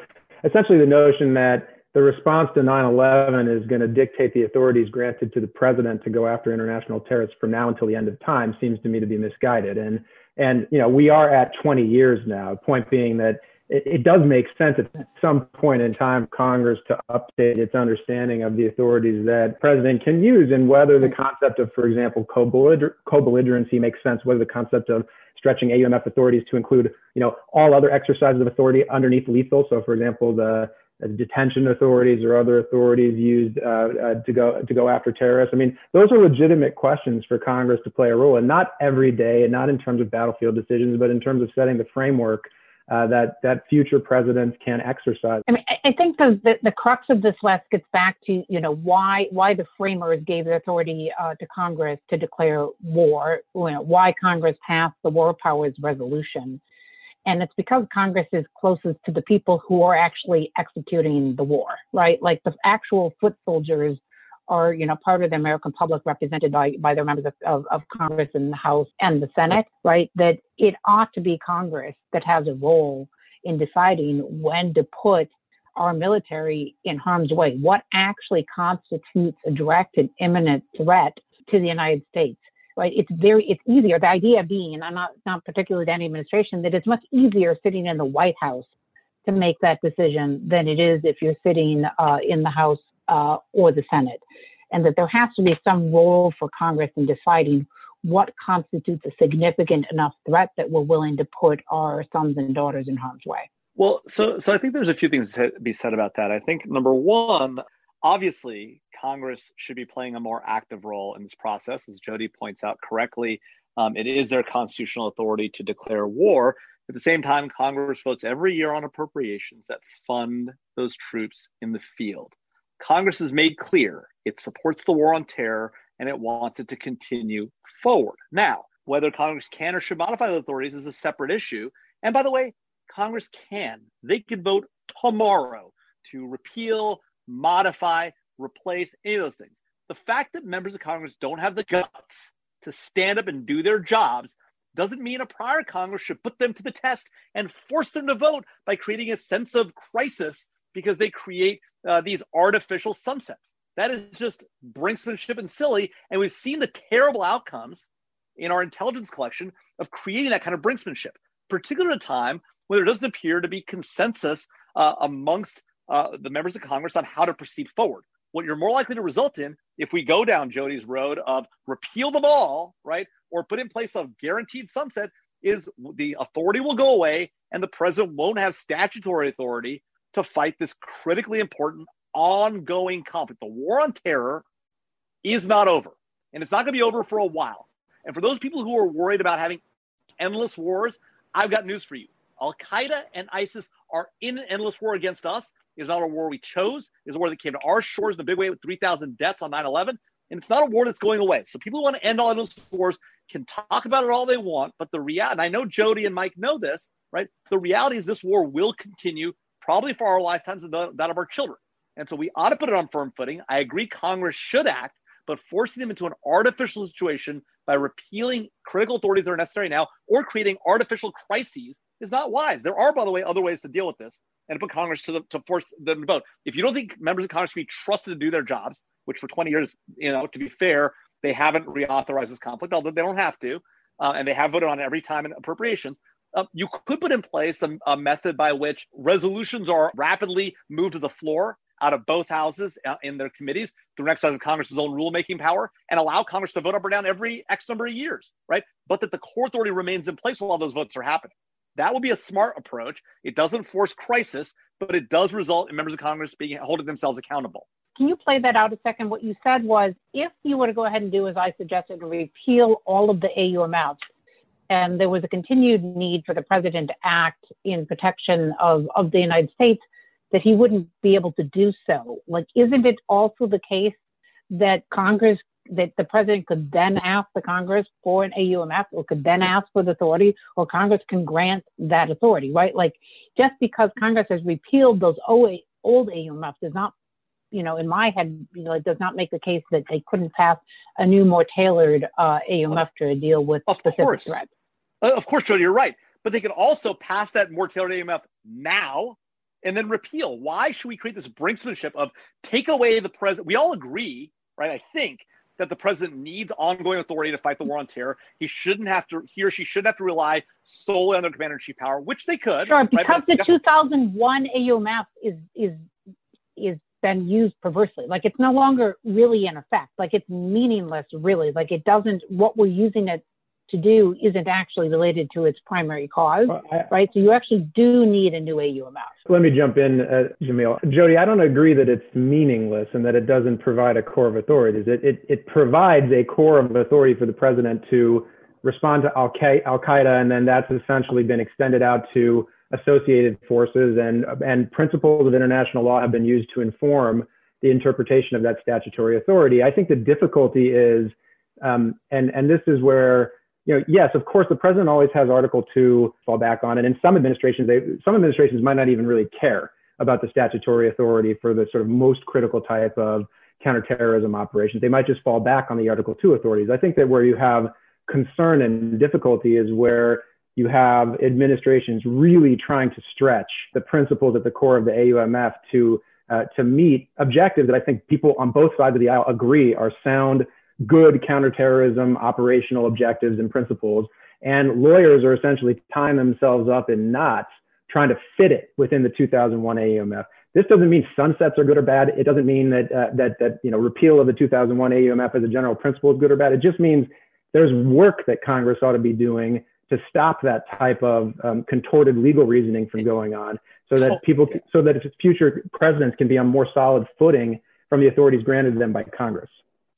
essentially the notion that the response to 9/11 is going to dictate the authorities granted to the president to go after international terrorists from now until the end of time seems to me to be misguided. And and, you know, we are at 20 years now. Point being that it, it does make sense at some point in time Congress to update its understanding of the authorities that president can use and whether the concept of, for example, co-belligerency makes sense, whether the concept of stretching AUMF authorities to include, you know, all other exercises of authority underneath lethal. So, for example, the detention authorities or other authorities used uh, uh, to go to go after terrorists. I mean, those are legitimate questions for Congress to play a role, and not every day, and not in terms of battlefield decisions, but in terms of setting the framework uh, that that future presidents can exercise. I mean, I think the, the, the crux of this, Les, gets back to you know why why the framers gave the authority uh, to Congress to declare war. You know, why Congress passed the War Powers Resolution. And it's because Congress is closest to the people who are actually executing the war, right? Like the actual foot soldiers are, you know, part of the American public represented by, by the members of, of, of Congress and the House and the Senate, right? That it ought to be Congress that has a role in deciding when to put our military in harm's way. What actually constitutes a direct and imminent threat to the United States? Right? It's very, it's easier. The idea being, and I'm not, not particularly to any administration, that it's much easier sitting in the White House to make that decision than it is if you're sitting uh, in the House uh, or the Senate. And that there has to be some role for Congress in deciding what constitutes a significant enough threat that we're willing to put our sons and daughters in harm's way. Well, so so I think there's a few things to be said about that. I think number one, obviously, Congress should be playing a more active role in this process. As Jody points out correctly, um, it is their constitutional authority to declare war. At the same time, Congress votes every year on appropriations that fund those troops in the field. Congress has made clear it supports the war on terror and it wants it to continue forward. Now, whether Congress can or should modify the authorities is a separate issue. And by the way, Congress can. They could vote tomorrow to repeal modify, replace, any of those things. The fact that members of Congress don't have the guts to stand up and do their jobs doesn't mean a prior Congress should put them to the test and force them to vote by creating a sense of crisis because they create uh, these artificial sunsets. That is just brinksmanship and silly. And we've seen the terrible outcomes in our intelligence collection of creating that kind of brinksmanship, particularly at a time when there doesn't appear to be consensus uh, amongst uh, the members of Congress on how to proceed forward. What you're more likely to result in if we go down Jody's road of repeal them all, right, or put in place a guaranteed sunset, is the authority will go away and the president won't have statutory authority to fight this critically important ongoing conflict. The war on terror is not over, and it's not going to be over for a while. And for those people who are worried about having endless wars, I've got news for you. Al Qaeda and ISIS are in an endless war against us. It's not a war we chose. It's a war that came to our shores in a big way with 3,000 deaths on 9 11. And it's not a war that's going away. So people who want to end all those wars can talk about it all they want. But the reality, and I know Jody and Mike know this, right? The reality is this war will continue probably for our lifetimes and that of our children. And so we ought to put it on firm footing. I agree Congress should act, but forcing them into an artificial situation by repealing critical authorities that are necessary now or creating artificial crises is not wise. There are, by the way, other ways to deal with this and put Congress to, the, to force them to vote. If you don't think members of Congress can be trusted to do their jobs, which for 20 years, you know, to be fair, they haven't reauthorized this conflict, although they don't have to, uh, and they have voted on it every time in appropriations. Uh, you could put in place a, a, method by which resolutions are rapidly moved to the floor out of both houses uh, in their committees through an exercise of Congress's own rulemaking power and allow Congress to vote up or down every X number of years, right? But that the core authority remains in place while those votes are happening. That would be a smart approach. It doesn't force crisis, but it does result in members of Congress being holding themselves accountable. Can you play that out a second? What you said was if you were to go ahead and do as I suggested and repeal all of the AUMFs, and there was a continued need for the president to act in protection of, of the United States, that he wouldn't be able to do so. Like, isn't it also the case that Congress, that the president could then ask the Congress for an AUMF or could then ask for the authority or Congress can grant that authority, right? Like, just because Congress has repealed those old AUMFs does not you know, in my head, you know, it does not make the case that they couldn't pass a new, more tailored uh, AUMF to deal with of specific course. threats. Uh, of course, Jody, you're right. But they could also pass that more tailored AUMF now and then repeal. Why should we create this brinksmanship of take away the president? We all agree, right? I think that the president needs ongoing authority to fight the war on terror. He shouldn't have to, he or she shouldn't have to rely solely on their commander in chief power, which they could. Sure, because right? the 2001 AUMF is is is been used perversely. Like it's no longer really in effect. Like it's meaningless, really. Like it doesn't. What we're using it to do isn't actually related to its primary cause, well, I, right? So you actually do need a new AUMF. Let me jump in, uh, Jamil. Jody, I don't agree that it's meaningless and that it doesn't provide a core of authorities. It, it, it provides a core of authority for the president to respond to Al Qaeda, and then that's essentially been extended out to associated forces and, and principles of international law have been used to inform the interpretation of that statutory authority. I think the difficulty is, um, and, and this is where, you know, yes, of course, the president always has Article 2 fall back on. And in some administrations, they, some administrations might not even really care about the statutory authority for the sort of most critical type of counterterrorism operations. They might just fall back on the Article 2 authorities. I think that where you have concern and difficulty is where you have administrations really trying to stretch the principles at the core of the AUMF to uh, to meet objectives that I think people on both sides of the aisle agree are sound, good counterterrorism operational objectives and principles. And lawyers are essentially tying themselves up in knots trying to fit it within the 2001 AUMF. This doesn't mean sunsets are good or bad. It doesn't mean that uh, that that you know repeal of the 2001 AUMF as a general principle is good or bad. It just means there's work that Congress ought to be doing to stop that type of um, contorted legal reasoning from going on so that people so that future presidents can be on more solid footing from the authorities granted them by congress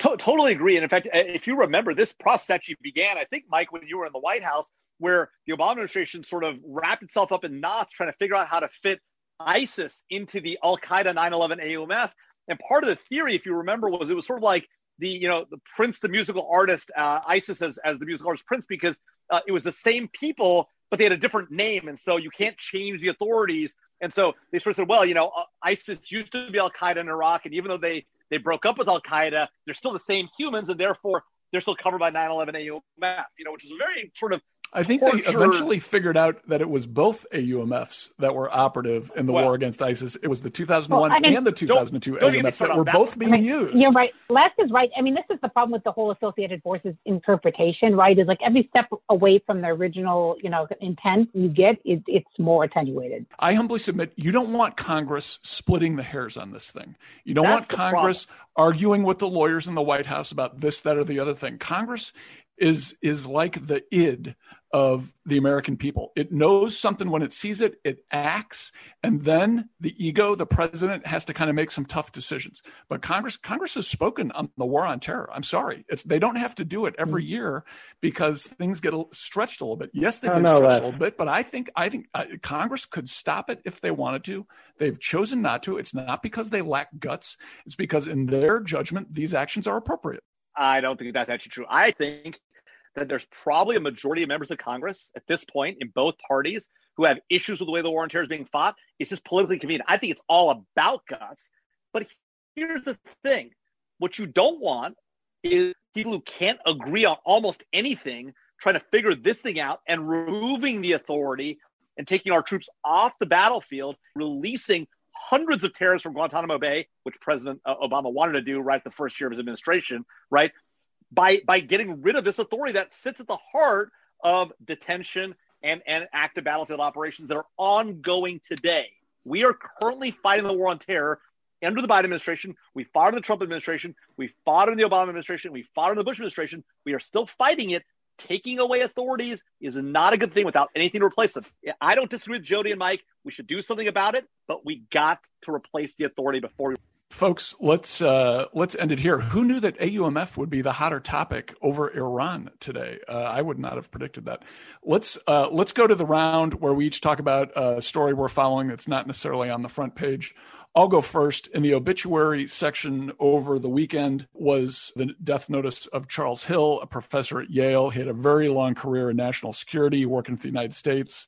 to- totally agree. And in fact if you remember this process actually began i think mike when you were in the white house where the obama administration sort of wrapped itself up in knots trying to figure out how to fit isis into the al-qaeda 9-11 aumf and part of the theory if you remember was it was sort of like the you know the prince the musical artist uh, isis as, as the musical artist prince because uh, it was the same people, but they had a different name, and so you can't change the authorities. And so they sort of said, well, you know, uh, ISIS used to be Al Qaeda in Iraq, and even though they they broke up with Al Qaeda, they're still the same humans, and therefore they're still covered by 9/11 AUMF. You know, which is a very sort of I think they eventually figured out that it was both AUMFs that were operative in the well, war against ISIS. It was the 2001 well, I mean, and the 2002 don't, AUMFs that were that. both being I mean, used. You're right. Les is right. I mean, this is the problem with the whole Associated Forces interpretation, right? Is like every step away from the original, you know, intent you get, it, it's more attenuated. I humbly submit you don't want Congress splitting the hairs on this thing. You don't That's want Congress problem. arguing with the lawyers in the White House about this, that, or the other thing. Congress is is like the id of the American people. It knows something when it sees it, it acts, and then the ego, the president, has to kind of make some tough decisions. But Congress, Congress has spoken on the war on terror. I'm sorry, it's they don't have to do it every year because things get stretched a little bit. Yes, they've been stretched a little bit, but I think I think uh, Congress could stop it if they wanted to. They've chosen not to. It's not because they lack guts. It's because in their judgment, these actions are appropriate. I don't think that's actually true. I think that there's probably a majority of members of Congress at this point in both parties who have issues with the way the war on terror is being fought. It's just politically convenient. I think it's all about guts. But here's the thing what you don't want is people who can't agree on almost anything trying to figure this thing out and removing the authority and taking our troops off the battlefield, releasing hundreds of terrorists from Guantanamo Bay, which President uh, Obama wanted to do right the first year of his administration, right? By by getting rid of this authority that sits at the heart of detention and, and active battlefield operations that are ongoing today. We are currently fighting the war on terror under the Biden administration. We fought in the Trump administration. We fought in the Obama administration. We fought in the Bush administration. We are still fighting it. Taking away authorities is not a good thing without anything to replace them. I don't disagree with Jody and Mike. We should do something about it, but we got to replace the authority before we folks let's uh, let's end it here. Who knew that aumf would be the hotter topic over iran today? Uh, i would not have predicted that. Let's uh, let's go to the round where we each talk about a story we're following that's not necessarily on the front page. I'll go first. In the obituary section over the weekend was the death notice of Charles Hill, a professor at Yale. He had a very long career in national security, working for the United States,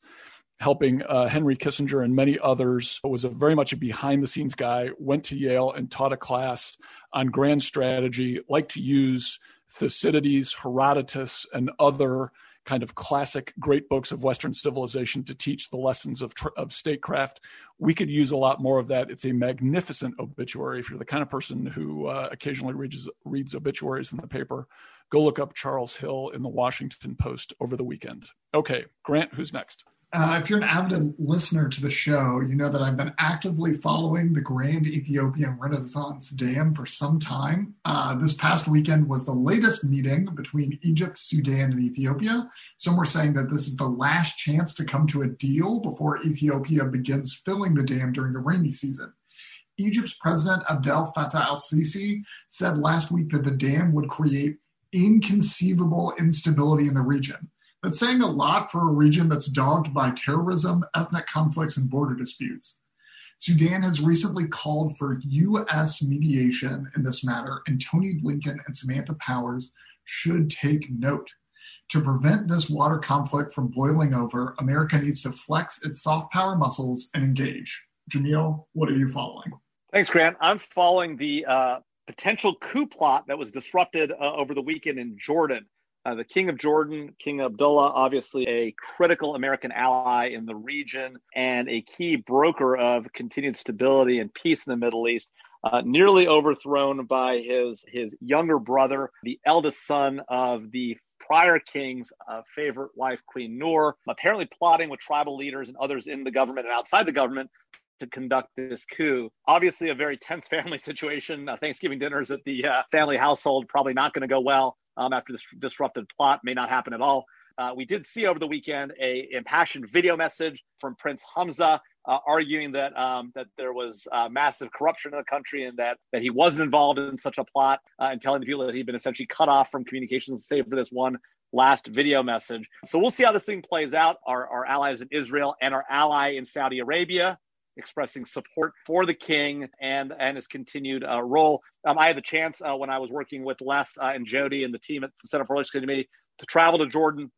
helping uh, Henry Kissinger and many others. Was a very much a behind the scenes guy. Went to Yale and taught a class on grand strategy. Liked to use Thucydides, Herodotus, and other kind of classic great books of Western civilization to teach the lessons of, of statecraft. We could use a lot more of that. It's a magnificent obituary. If you're the kind of person who uh, occasionally reads, reads obituaries in the paper, go look up Charles Hill in the Washington Post over the weekend. Okay, Grant, who's next? Uh, if you're an avid listener to the show, you know that I've been actively following the Grand Ethiopian Renaissance Dam for some time. Uh, this past weekend was the latest meeting between Egypt, Sudan, and Ethiopia. Some were saying that this is the last chance to come to a deal before Ethiopia begins filling the dam during the rainy season. Egypt's President Abdel Fattah al Sisi said last week that the dam would create inconceivable instability in the region. That's saying a lot for a region that's dogged by terrorism, ethnic conflicts, and border disputes. Sudan has recently called for U.S. mediation in this matter, and Tony Blinken and Samantha Powers should take note. To prevent this water conflict from boiling over, America needs to flex its soft power muscles and engage. Jamil, what are you following? Thanks, Grant. I'm following the uh, potential coup plot that was disrupted uh, over the weekend in Jordan. Uh, the King of Jordan, King Abdullah, obviously a critical American ally in the region and a key broker of continued stability and peace in the Middle East, uh, nearly overthrown by his his younger brother, the eldest son of the prior king's uh, favorite wife, Queen Noor, apparently plotting with tribal leaders and others in the government and outside the government to conduct this coup. Obviously, a very tense family situation. Uh, Thanksgiving dinners at the uh, family household probably not going to go well um, after this disrupted plot may not happen at all. Uh, we did see over the weekend a impassioned video message from Prince Hamza uh, arguing that um, that there was uh, massive corruption in the country and that that he wasn't involved in such a plot, uh, and telling the people that he'd been essentially cut off from communications save for this one last video message. So we'll see how this thing plays out. Our, our allies in Israel and our ally in Saudi Arabia expressing support for the king and and his continued uh, role. Um, I had the chance uh, when I was working with Les uh, and Jody and the team at the Senate Foreign Relations Committee to travel to Jordan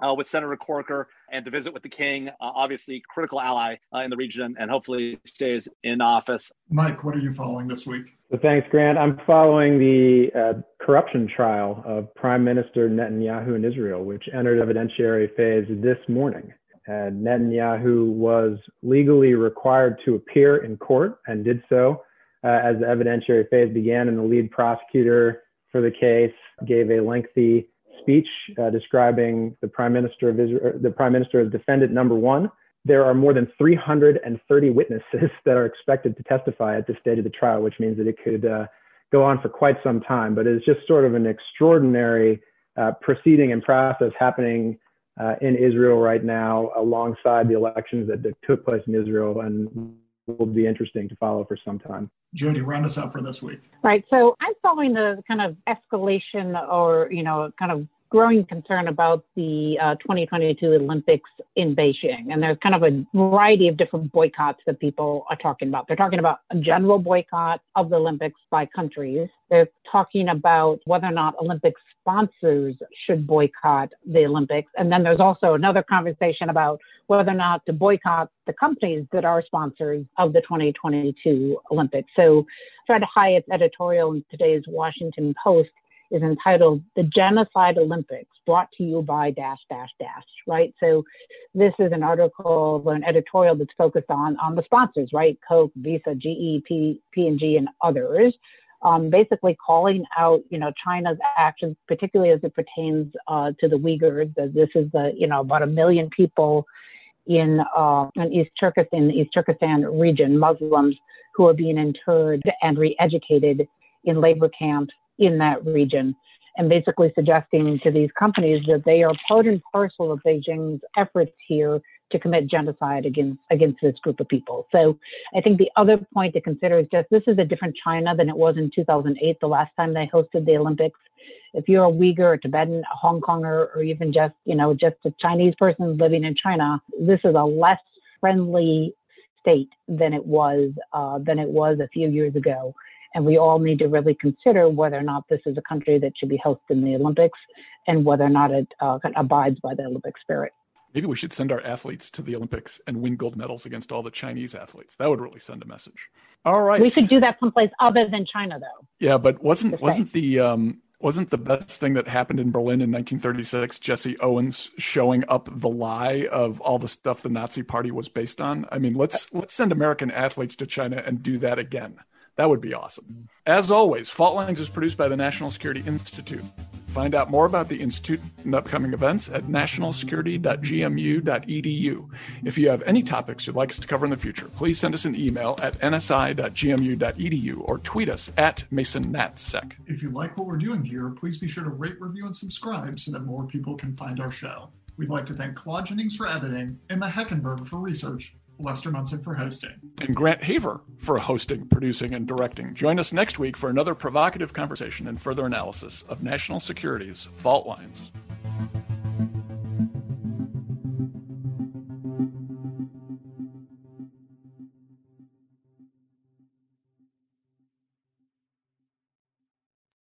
uh, with Senator Corker and to visit with the king, uh, obviously critical ally uh, in the region, and hopefully stays in office. Mike, what are you following this week? So thanks, Grant. I'm following the corruption trial of Prime Minister Netanyahu in Israel, which entered evidentiary phase this morning. Netanyahu was legally required to appear in court and did so uh, as the evidentiary phase began. And the lead prosecutor for the case gave a lengthy speech uh, describing the prime minister of Israel, the prime minister as defendant number one. There are more than 330 witnesses that are expected to testify at this stage of the trial, which means that it could uh, go on for quite some time. But it's just sort of an extraordinary uh, proceeding and process happening uh, in Israel right now, alongside the elections that, that, took place in Israel, and will be interesting to follow for some time. Jody, round us up for this week. Right. So I'm following the kind of escalation, or you know, kind of growing concern about the uh, 2022 Olympics in Beijing. And there's kind of a variety of different boycotts that people are talking about. They're talking about a general boycott of the Olympics by countries. They're talking about whether or not Olympic sponsors should boycott the Olympics. And then there's also another conversation about whether or not to boycott the companies that are sponsors of the 2022 Olympics. So Fred Hiatt's editorial in today's Washington Post is entitled The Genocide Olympics, brought to you by dash, dash, dash, right? So this is an article, or an editorial that's focused on, on the sponsors, right? Coke, Visa, GE, P, P&G, and others. Um, basically calling out, you know, China's actions, particularly as it pertains uh, to the Uyghurs, this is the, you know, about a million people in, uh, in East Turkestan, East Turkestan region, Muslims who are being interred and re-educated in labor camps in that region and basically suggesting to these companies that they are part and parcel of Beijing's efforts here to commit genocide against against this group of people. So I think the other point to consider is just this is a different China than it was in 2008, the last time they hosted the Olympics. If you're a Uyghur, a Tibetan, a Hong Konger, or even just you know just a Chinese person living in China, this is a less friendly state than it was uh, than it was a few years ago. And we all need to really consider whether or not this is a country that should be hosting the Olympics and whether or not it uh, abides by the Olympic spirit. Maybe we should send our athletes to the Olympics and win gold medals against all the Chinese athletes. That would really send a message. All right. We should do that someplace other than China, though. Yeah, but wasn't wasn't the um, wasn't the best thing that happened in Berlin in 1936 Jesse Owens showing up the lie of all the stuff the Nazi Party was based on? I mean, let's let's send American athletes to China and do that again. That would be awesome. As always, Fault Lines is produced by the National Security Institute. Find out more about the Institute and upcoming events at nationalsecurity.gmu.edu. If you have any topics you'd like us to cover in the future, please send us an email at nsi.gmu.edu or tweet us at MasonNatSec. If you like what we're doing here, please be sure to rate, review, and subscribe so that more people can find our show. We'd like to thank Claude Jennings for editing, Emma Heckenberg for research, Lester Munson for hosting. And Grant Haver for hosting, producing, and directing. Join us next week for another provocative conversation and further analysis of national security's fault lines.